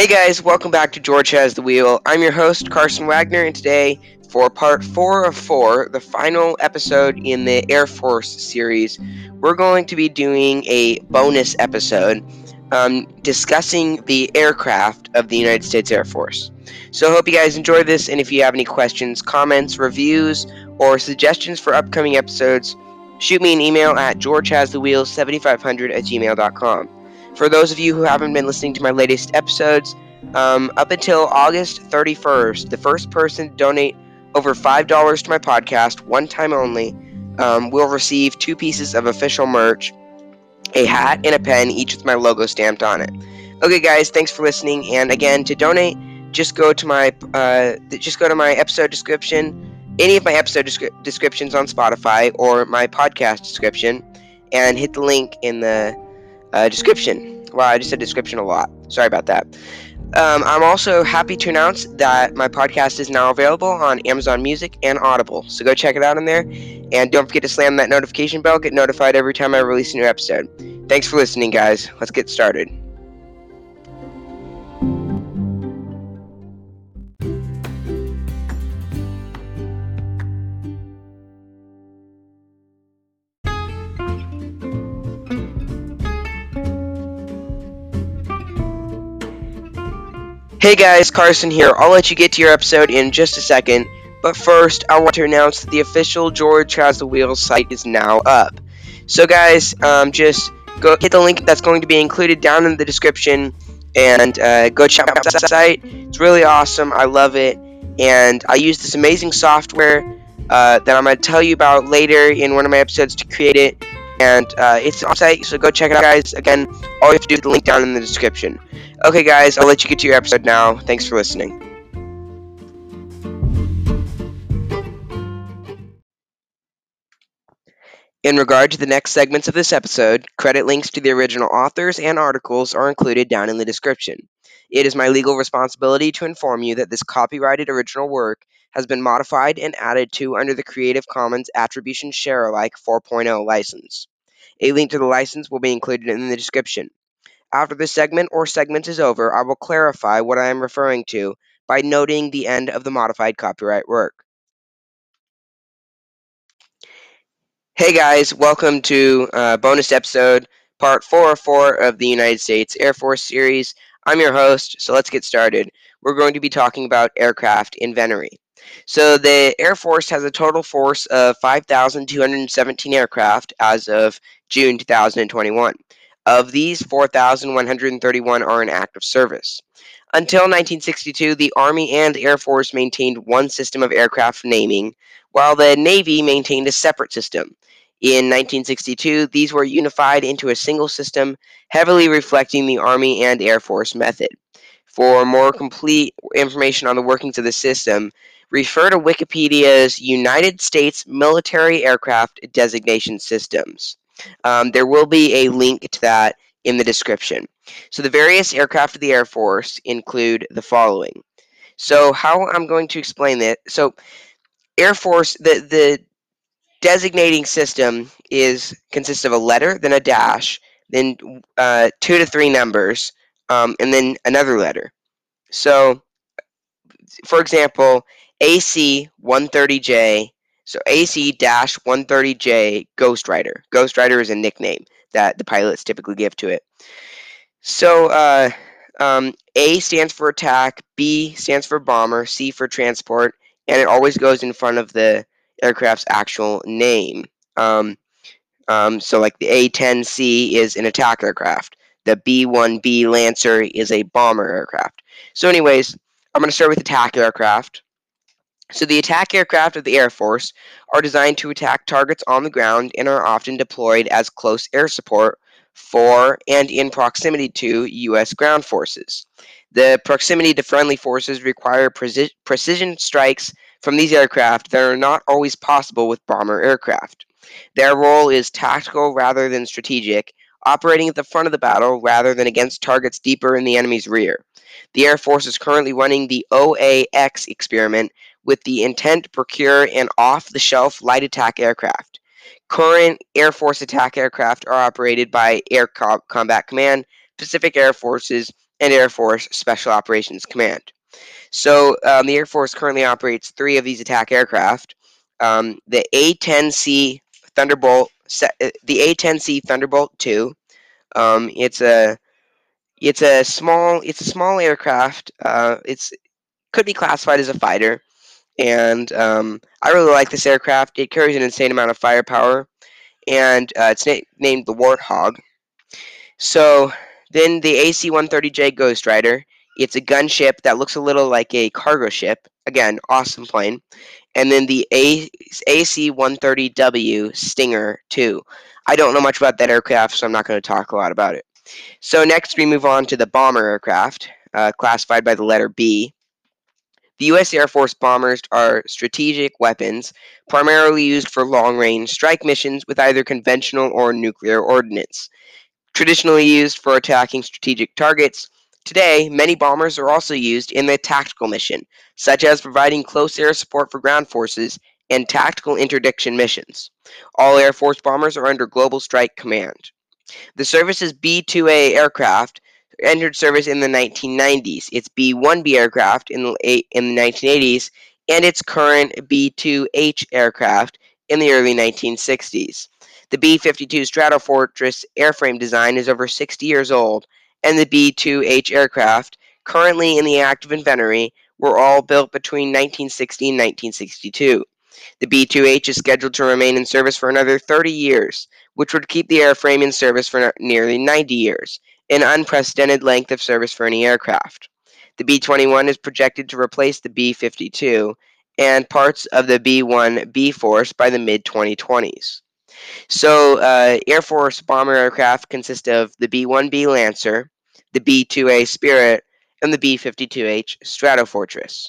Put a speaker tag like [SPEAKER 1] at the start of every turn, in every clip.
[SPEAKER 1] Hey guys, welcome back to George Has the Wheel. I'm your host, Carson Wagner, and today, for part four of four, the final episode in the Air Force series, we're going to be doing a bonus episode um, discussing the aircraft of the United States Air Force. So I hope you guys enjoy this, and if you have any questions, comments, reviews, or suggestions for upcoming episodes, shoot me an email at georgehasthewheel7500 at gmail.com. For those of you who haven't been listening to my latest episodes, um, up until August 31st, the first person to donate over $5 to my podcast, one time only, um, will receive two pieces of official merch a hat and a pen, each with my logo stamped on it. Okay, guys, thanks for listening. And again, to donate, just go to my uh, just go to my episode description, any of my episode descri- descriptions on Spotify or my podcast description, and hit the link in the uh, description. Wow, I just said description a lot. Sorry about that. Um, I'm also happy to announce that my podcast is now available on Amazon Music and Audible. So go check it out in there. And don't forget to slam that notification bell, get notified every time I release a new episode. Thanks for listening, guys. Let's get started. Hey guys, Carson here. I'll let you get to your episode in just a second, but first, I want to announce that the official George Has the Wheels site is now up. So, guys, um, just go hit the link that's going to be included down in the description and uh, go check out the site. It's really awesome. I love it, and I use this amazing software uh, that I'm going to tell you about later in one of my episodes to create it. And uh, it's on site, so go check it out, guys. Again, all you have to do is the link down in the description. Okay, guys, I'll let you get to your episode now. Thanks for listening. In regard to the next segments of this episode, credit links to the original authors and articles are included down in the description. It is my legal responsibility to inform you that this copyrighted original work has been modified and added to under the Creative Commons Attribution Share Alike 4.0 license. A link to the license will be included in the description. After this segment or segment is over, I will clarify what I am referring to by noting the end of the modified copyright work. Hey guys, welcome to uh, bonus episode part 404 of the United States Air Force series. I'm your host, so let's get started. We're going to be talking about aircraft inventory. So the Air Force has a total force of 5,217 aircraft as of June 2021. Of these, 4,131 are in active service. Until 1962, the Army and Air Force maintained one system of aircraft naming, while the Navy maintained a separate system. In 1962, these were unified into a single system, heavily reflecting the Army and Air Force method. For more complete information on the workings of the system, refer to Wikipedia's United States Military Aircraft Designation Systems. Um, there will be a link to that in the description. So the various aircraft of the Air Force include the following. So how I'm going to explain that. So Air Force the the designating system is consists of a letter, then a dash, then uh, two to three numbers, um, and then another letter. So, for example, AC 130J so AC-130J Ghost Rider. Ghost Rider is a nickname that the pilots typically give to it. So uh, um, A stands for attack, B stands for bomber, C for transport, and it always goes in front of the aircraft's actual name. Um, um, so like the A-10C is an attack aircraft. The B-1B Lancer is a bomber aircraft. So anyways, I'm going to start with attack aircraft. So the attack aircraft of the Air Force are designed to attack targets on the ground and are often deployed as close air support for and in proximity to U.S. ground forces. The proximity to friendly forces require preci- precision strikes from these aircraft that are not always possible with bomber aircraft. Their role is tactical rather than strategic, operating at the front of the battle rather than against targets deeper in the enemy's rear. The Air Force is currently running the OAX experiment, with the intent to procure an off the shelf light attack aircraft. Current Air Force attack aircraft are operated by Air Co- Combat Command, Pacific Air Forces, and Air Force Special Operations Command. So um, the Air Force currently operates three of these attack aircraft. Um, the A-10C Thunderbolt, uh, the A-10C Thunderbolt II. Um, it's a it's a small it's a small aircraft. Uh, it's could be classified as a fighter, and um, I really like this aircraft. It carries an insane amount of firepower, and uh, it's na- named the Warthog. So then the AC-130J Ghost Rider. It's a gunship that looks a little like a cargo ship. Again, awesome plane. And then the a- AC-130W Stinger 2. I don't know much about that aircraft, so I'm not going to talk a lot about it. So next we move on to the bomber aircraft, uh, classified by the letter B. The U.S. Air Force bombers are strategic weapons primarily used for long range strike missions with either conventional or nuclear ordnance. Traditionally used for attacking strategic targets, today many bombers are also used in the tactical mission, such as providing close air support for ground forces and tactical interdiction missions. All Air Force bombers are under Global Strike Command. The service's B 2A aircraft entered service in the 1990s, its B-1B aircraft in the, in the 1980s, and its current B-2H aircraft in the early 1960s. The B-52 Stratofortress airframe design is over 60 years old, and the B-2H aircraft, currently in the active inventory, were all built between 1960 and 1962. The B-2H is scheduled to remain in service for another 30 years, which would keep the airframe in service for nearly 90 years, an unprecedented length of service for any aircraft. The B 21 is projected to replace the B 52 and parts of the B 1 B Force by the mid 2020s. So, uh, Air Force bomber aircraft consist of the B 1B Lancer, the B 2A Spirit, and the B 52H Stratofortress.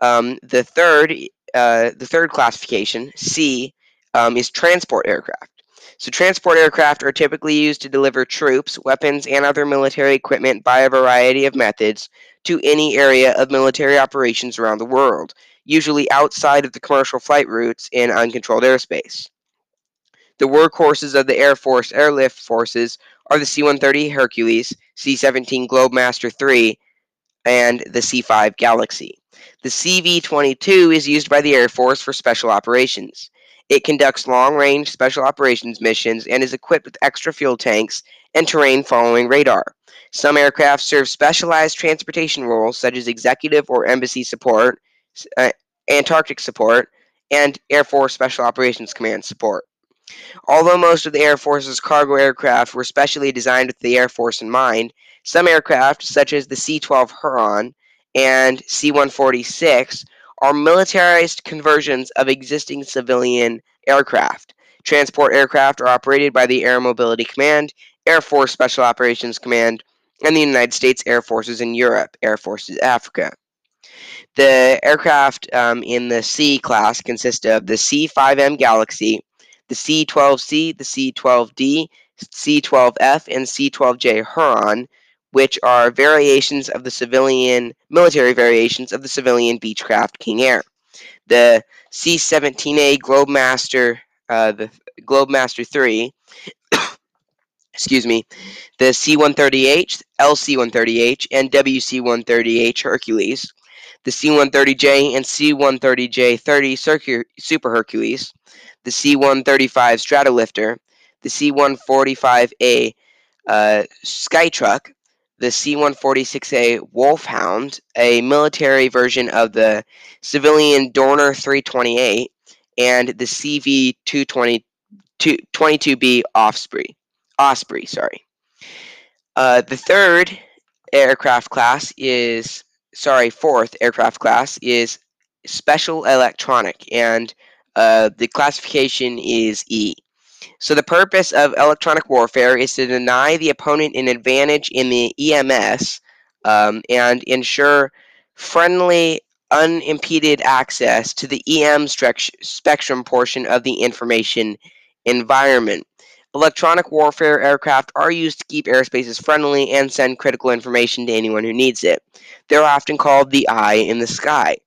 [SPEAKER 1] Um, the third, uh, the third classification, C, um, is transport aircraft. So, transport aircraft are typically used to deliver troops, weapons, and other military equipment by a variety of methods to any area of military operations around the world, usually outside of the commercial flight routes in uncontrolled airspace. The workhorses of the Air Force airlift forces are the C 130 Hercules, C 17 Globemaster III, and the C 5 Galaxy. The CV 22 is used by the Air Force for special operations. It conducts long range special operations missions and is equipped with extra fuel tanks and terrain following radar. Some aircraft serve specialized transportation roles such as executive or embassy support, uh, Antarctic support, and Air Force Special Operations Command support. Although most of the Air Force's cargo aircraft were specially designed with the Air Force in mind, some aircraft, such as the C 12 Huron and C 146, are militarized conversions of existing civilian aircraft. Transport aircraft are operated by the Air Mobility Command, Air Force Special Operations Command, and the United States Air Forces in Europe, Air Forces Africa. The aircraft um, in the C class consist of the C 5M Galaxy, the C 12C, the C 12D, C 12F, and C 12J Huron, which are variations of the civilian military variations of the civilian Beechcraft King Air. The C-17A Globemaster, uh, the Globemaster 3, excuse me, the C-130H, LC-130H, and WC-130H Hercules, the C-130J and C-130J-30 Super Hercules, the C-135 Stratolifter, the C-145A uh, Skytruck, the C-146A Wolfhound, a military version of the civilian Dornier 328, and the CV-22B Osprey. Osprey, sorry. Uh, the third aircraft class is, sorry, fourth aircraft class is Special Electronic, and uh, the classification is E. So the purpose of electronic warfare is to deny the opponent an advantage in the EMS um, and ensure friendly, unimpeded access to the EM spectrum portion of the information environment. Electronic warfare aircraft are used to keep airspaces friendly and send critical information to anyone who needs it. They're often called the eye in the sky.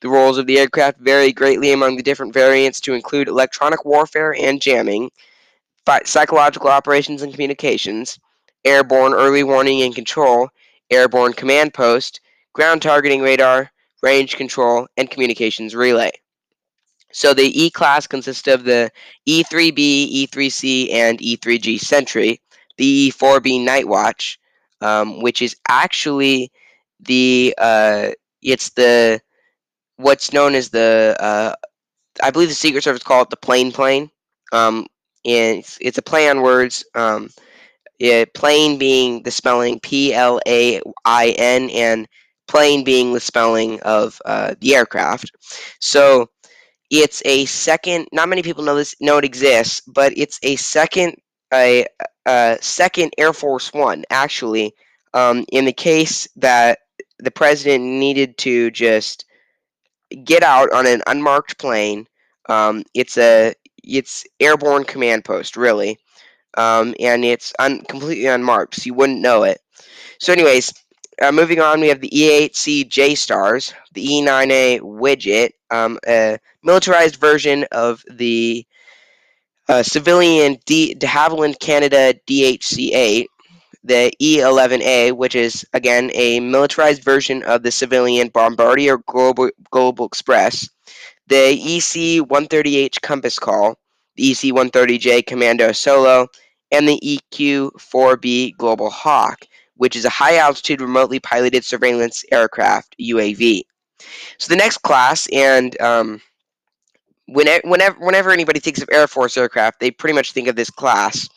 [SPEAKER 1] The roles of the aircraft vary greatly among the different variants to include electronic warfare and jamming, psychological operations and communications, airborne early warning and control, airborne command post, ground targeting radar, range control, and communications relay. So the E class consists of the E3B, E3C, and E3G Sentry, the E4B Night Watch, um, which is actually the uh, it's the what's known as the uh, I believe the Secret Service call it the plane plane. Um, and it's, it's a play on words. Um, plane being the spelling P L A I N and plane being the spelling of uh, the aircraft. So it's a second. Not many people know this know it exists, but it's a second a, a second Air Force One actually. Um, in the case that the president needed to just get out on an unmarked plane. Um, it's a it's airborne command post really, um, and it's un- completely unmarked, so you wouldn't know it. So, anyways, uh, moving on, we have the E8C J Stars, the E9A widget, um, a militarized version of the uh, civilian D- de Havilland Canada DHC-8, the E11A, which is again a militarized version of the civilian Bombardier Global, Global Express, the EC-130H Compass Call, the EC-130J Commando Solo, and the EQ-4B Global Hawk, which is a high-altitude remotely piloted surveillance aircraft UAV. So the next class, and um, whenever, whenever anybody thinks of Air Force aircraft, they pretty much think of this class.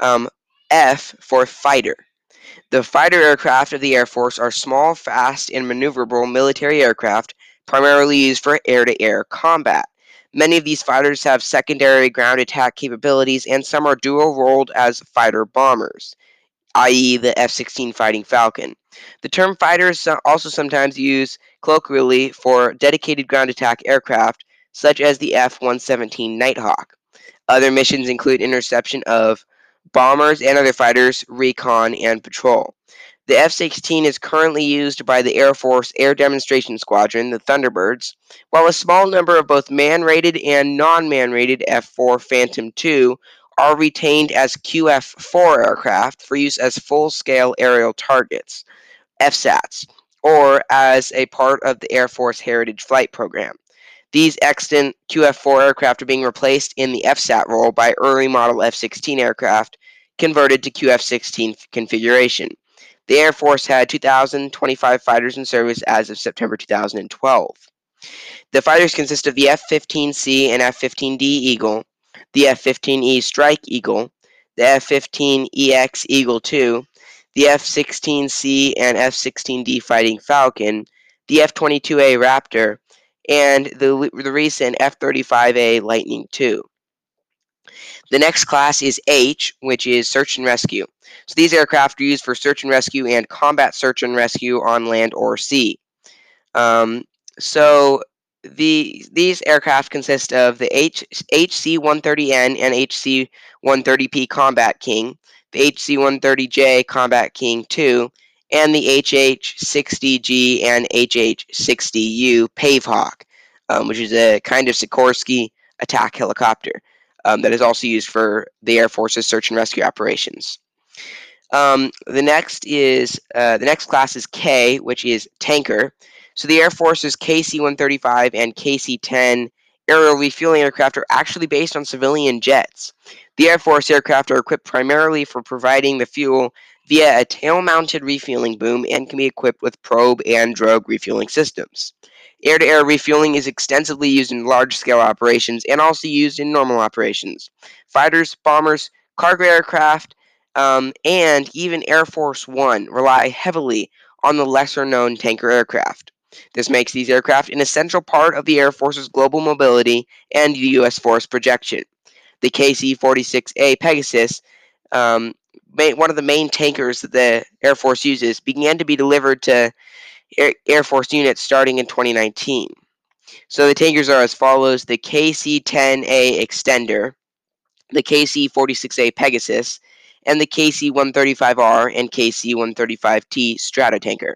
[SPEAKER 1] Um, F for fighter. The fighter aircraft of the Air Force are small, fast, and maneuverable military aircraft primarily used for air to air combat. Many of these fighters have secondary ground attack capabilities, and some are dual rolled as fighter bombers, i.e., the F 16 Fighting Falcon. The term fighter is also sometimes used colloquially for dedicated ground attack aircraft, such as the F 117 Nighthawk. Other missions include interception of bombers and other fighters, recon, and patrol. The F 16 is currently used by the Air Force Air Demonstration Squadron, the Thunderbirds, while a small number of both man rated and non man rated F 4 Phantom II are retained as QF 4 aircraft for use as full scale aerial targets, FSATs, or as a part of the Air Force Heritage Flight Program. These extant QF-4 aircraft are being replaced in the FSAT role by early model F-16 aircraft converted to QF-16 configuration. The Air Force had 2,025 fighters in service as of September 2012. The fighters consist of the F-15C and F-15D Eagle, the F-15E Strike Eagle, the F-15EX Eagle II, the F-16C and F-16D Fighting Falcon, the F-22A Raptor, and the, the recent F-35A Lightning II. The next class is H, which is search and rescue. So these aircraft are used for search and rescue and combat search and rescue on land or sea. Um, so the these aircraft consist of the H, HC-130N and HC-130P Combat King, the HC-130J Combat King II, and the HH-60G and HH-60U Pavehawk, um, which is a kind of Sikorsky attack helicopter um, that is also used for the Air Force's search and rescue operations. Um, the next is uh, the next class is K, which is tanker. So the Air Force's KC-135 and KC-10 aerial refueling aircraft are actually based on civilian jets. The Air Force aircraft are equipped primarily for providing the fuel via a tail-mounted refueling boom and can be equipped with probe and drogue refueling systems. Air-to-air refueling is extensively used in large-scale operations and also used in normal operations. Fighters, bombers, cargo aircraft, um, and even Air Force One rely heavily on the lesser-known tanker aircraft. This makes these aircraft an essential part of the Air Force's global mobility and U.S. force projection. The KC-46A Pegasus um, one of the main tankers that the Air Force uses, began to be delivered to Air, Force units starting in 2019. So the tankers are as follows the KC 10A Extender, the KC 46A Pegasus, and the KC 135R and KC 135T Stratotanker.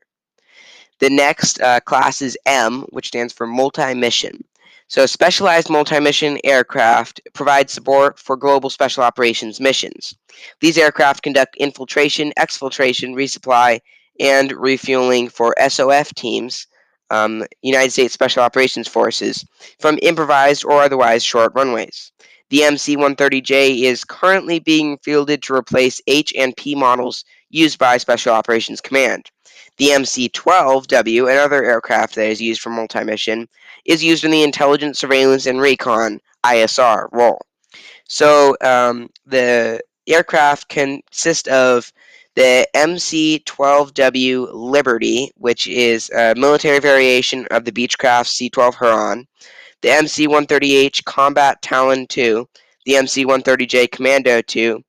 [SPEAKER 1] The next uh, class is M, which stands for multi mission. So, specialized multi mission aircraft provide support for global special operations missions. These aircraft conduct infiltration, exfiltration, resupply, and refueling for SOF teams, um, United States Special Operations Forces, from improvised or otherwise short runways. The MC 130J is currently being fielded to replace H and P models used by Special Operations Command. The MC 12W, another aircraft that is used for multi mission, is used in the intelligence, surveillance, and recon ISR role. So um, the aircraft consist of the MC 12W Liberty, which is a military variation of the Beechcraft C 12 Huron, the MC 130H Combat Talon II, the MC 130J Commando 2,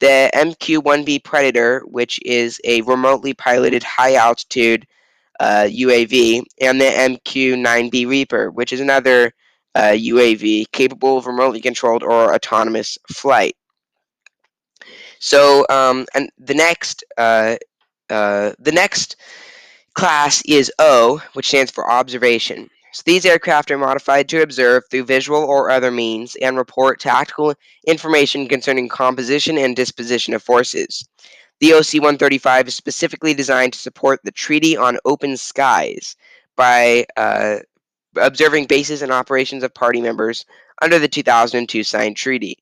[SPEAKER 1] the MQ 1B Predator, which is a remotely piloted high altitude uh, UAV, and the MQ 9B Reaper, which is another uh, UAV capable of remotely controlled or autonomous flight. So, um, and the next, uh, uh, the next class is O, which stands for observation. These aircraft are modified to observe through visual or other means and report tactical information concerning composition and disposition of forces. The OC-135 is specifically designed to support the Treaty on Open Skies by uh, observing bases and operations of party members under the 2002 signed treaty.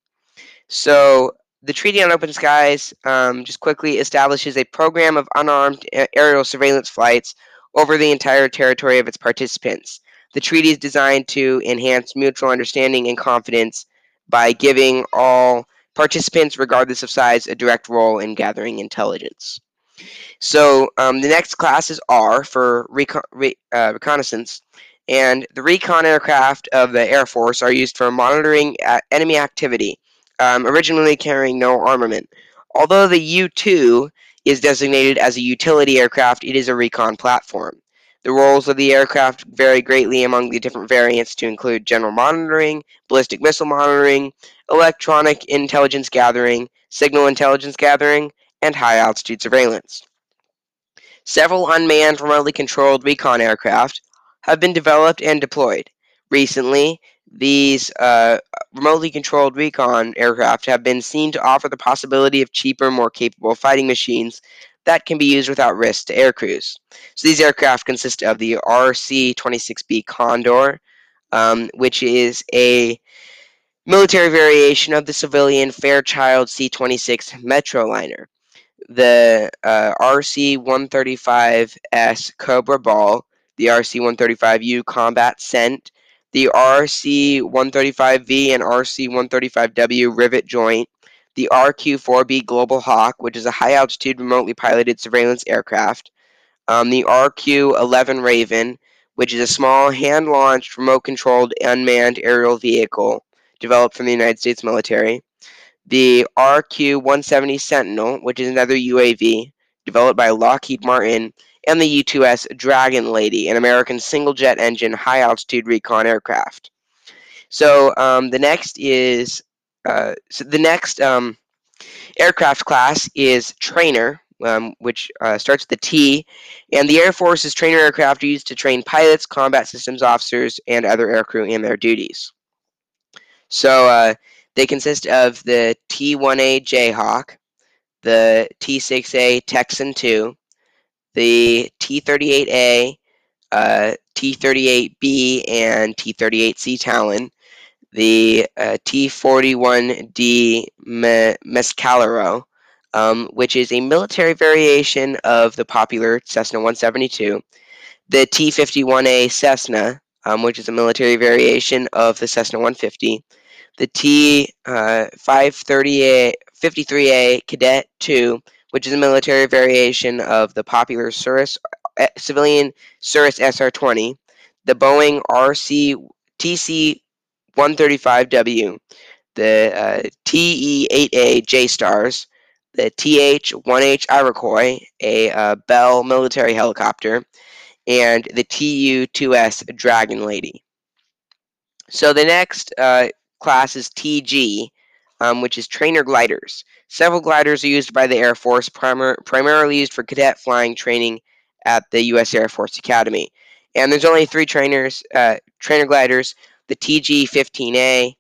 [SPEAKER 1] So the Treaty on Open Skies um, just quickly establishes a program of unarmed aerial surveillance flights over the entire territory of its participants. The treaty is designed to enhance mutual understanding and confidence by giving all participants, regardless of size, a direct role in gathering intelligence. So um, the next class is R for re uh, reconnaissance, and the recon aircraft of the Air Force are used for monitoring enemy activity, um, originally carrying no armament. Although the U-2 is designated as a utility aircraft, it is a recon platform. The roles of the aircraft vary greatly among the different variants to include general monitoring, ballistic missile monitoring, electronic intelligence gathering, signal intelligence gathering, and high altitude surveillance. Several unmanned remotely controlled recon aircraft have been developed and deployed. Recently, these uh, remotely controlled recon aircraft have been seen to offer the possibility of cheaper, more capable fighting machines that can be used without risk to aircrews. So these aircraft consist of the RC-26B Condor, um, which is a military variation of the civilian Fairchild C-26 Metroliner, the uh, RC-135S Cobra Ball, the RC-135U Combat Sent, the RC-135V and RC-135W Rivet Joint, the RQ-4B Global Hawk, which is a high-altitude remotely piloted surveillance aircraft, um, the RQ-11 Raven, which is a small hand-launched, remote-controlled unmanned aerial vehicle developed from the United States military, the RQ-170 Sentinel, which is another UAV developed by Lockheed Martin, and the U-2S Dragon Lady, an American single-jet engine high-altitude recon aircraft. So um, the next is uh, so the next um, aircraft class is trainer, um, which uh, starts with the T, and the Air Force's trainer aircraft are used to train pilots, combat systems officers, and other aircrew in their duties. So uh, they consist of the T-1A Jayhawk, the T-6A Texan II, the T-38A, uh, T-38B, and T-38C Talon, the uh, T-41D Me- Mescalero, um, which is a military variation of the popular Cessna 172, the T-51A Cessna, um, which is a military variation of the Cessna 150, the T-530A, uh, 53A Cadet 2, which is a military variation of the popular Cirrus, uh, civilian Cirrus SR-20, the Boeing RC TC 135W, the uh, TE-8A J-Stars, the TH-1H Iroquois, a uh, Bell military helicopter, and the TU-2S Dragon Lady. So the next uh, class is TG, um, which is trainer gliders. Several gliders are used by the Air Force, primar primarily used for cadet flying training at the U.S. Air Force Academy. And there's only three trainers, uh, trainer gliders the TG-15A,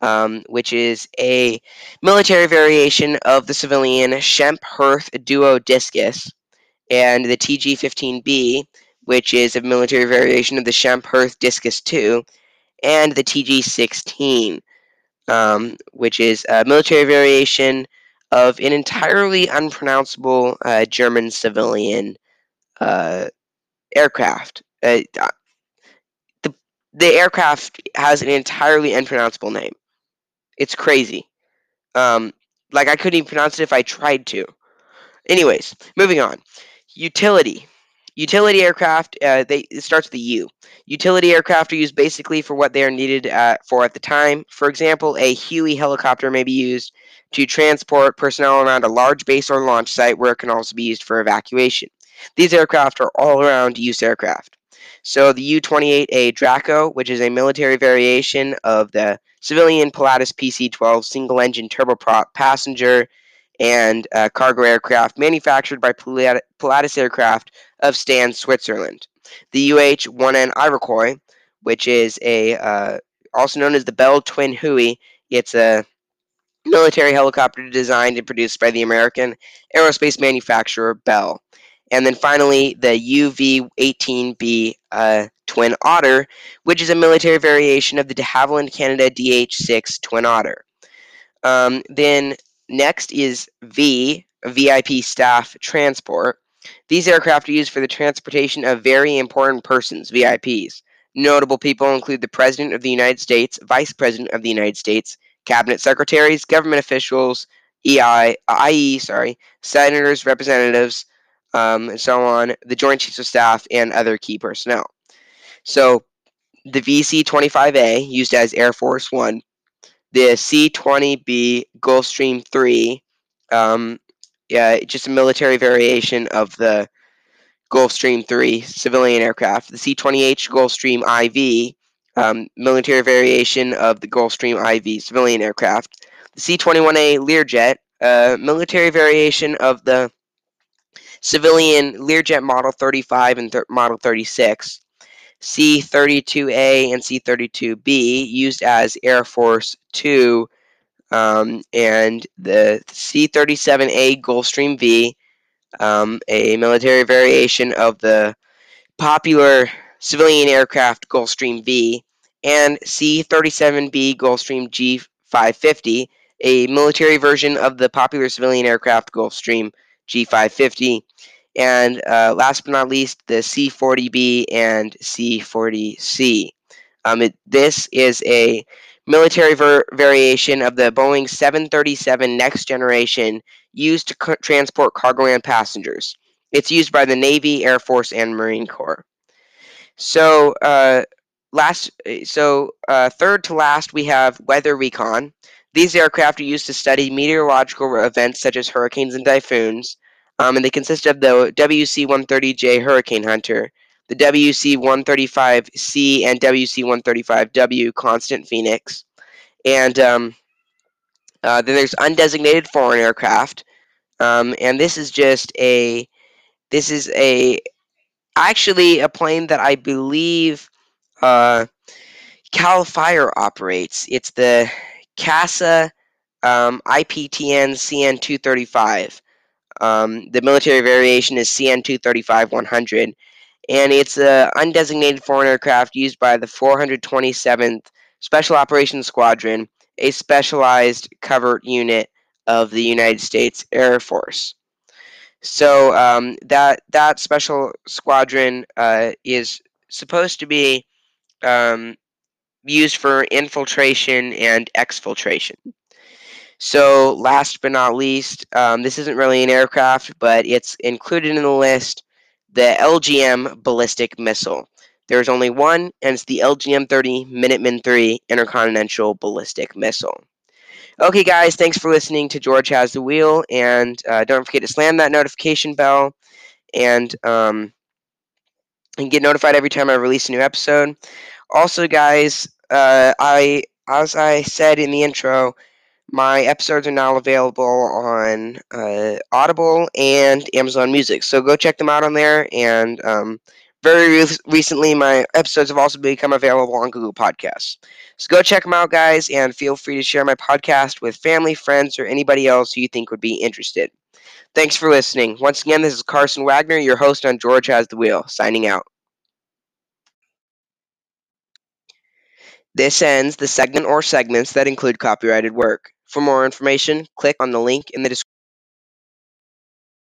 [SPEAKER 1] um, which is a military variation of the civilian Schempp Hirth Duo Discus, and the TG-15B, which is a military variation of the Schempp Hirth Discus II, and the TG-16, um, which is a military variation of an entirely unpronounceable uh, German civilian uh, aircraft. Uh, the aircraft has an entirely unpronounceable name. It's crazy. Um, like I couldn't even pronounce it if I tried to. Anyways, moving on. Utility. Utility aircraft. Uh, they it starts with the U. Utility aircraft are used basically for what they are needed at, for at the time. For example, a Huey helicopter may be used to transport personnel around a large base or launch site where it can also be used for evacuation. These aircraft are all around use aircraft. So the U-28A Draco, which is a military variation of the civilian Pilatus PC-12 single-engine turboprop passenger and uh, cargo aircraft manufactured by Pilatus Aircraft of Stans, Switzerland. The UH-1N Iroquois, which is a uh, also known as the Bell Twin Huey, it's a military helicopter designed and produced by the American aerospace manufacturer Bell. And then finally, the UV-18B uh, Twin Otter, which is a military variation of the de Havilland Canada DH-6 Twin Otter. Um, then next is V, VIP Staff Transport. These aircraft are used for the transportation of very important persons, VIPs. Notable people include the President of the United States, Vice President of the United States, cabinet secretaries, government officials, EI, IE, sorry, senators, representatives, um, and so on, the Joint Chiefs of Staff, and other key personnel. So, the VC 25A, used as Air Force One, the C 20B Gulfstream 3, um, yeah, just a military variation of the Gulfstream 3 civilian aircraft, the C 20H Gulfstream IV, um, military variation of the Gulfstream IV civilian aircraft. The C-21A Learjet, uh, military variation of the civilian Learjet Model 35 and th Model 36. C-32A and C-32B used as Air Force 2 um, and the C-37A Gulfstream V, um, a military variation of the popular civilian aircraft Gulfstream V, and C-37B Gulfstream G550, a military version of the popular civilian aircraft Gulfstream G550, and uh, last but not least, the C-40B and C-40C. Um, it, this is a military ver variation of the Boeing 737 Next Generation used to transport cargo and passengers. It's used by the Navy, Air Force, and Marine Corps. So uh, last, so uh, third to last, we have weather recon. These aircraft are used to study meteorological events such as hurricanes and typhoons, um, and they consist of the WC-130J Hurricane Hunter, the WC-135C and WC-135W Constant Phoenix, and um, uh, then there's undesignated foreign aircraft, um, and this is just a this is a actually a plane that I believe uh, Cal Fire operates. It's the CASA um, IPTN CN235. Um, the military variation is CN235-100, and it's an undesignated foreign aircraft used by the 427th Special Operations Squadron, a specialized covert unit of the United States Air Force. So um, that that special squadron uh, is supposed to be um, used for infiltration and exfiltration. So last but not least, um, this isn't really an aircraft, but it's included in the list, the LGM ballistic missile. There's only one, and it's the LGM-30 Minuteman III intercontinental ballistic missile. Okay, guys, thanks for listening to George Has the Wheel, and uh, don't forget to slam that notification bell and um, and get notified every time I release a new episode. Also, guys, uh, I as I said in the intro, my episodes are now available on uh, Audible and Amazon Music. So go check them out on there and um, Very re- recently, my episodes have also become available on Google Podcasts. So go check them out, guys, and feel free to share my podcast with family, friends, or anybody else who you think would be interested. Thanks for listening. Once again, this is Carson Wagner, your host on George Has the Wheel, signing out. This ends the segment or segments that include copyrighted work. For more information, click on the link in the description.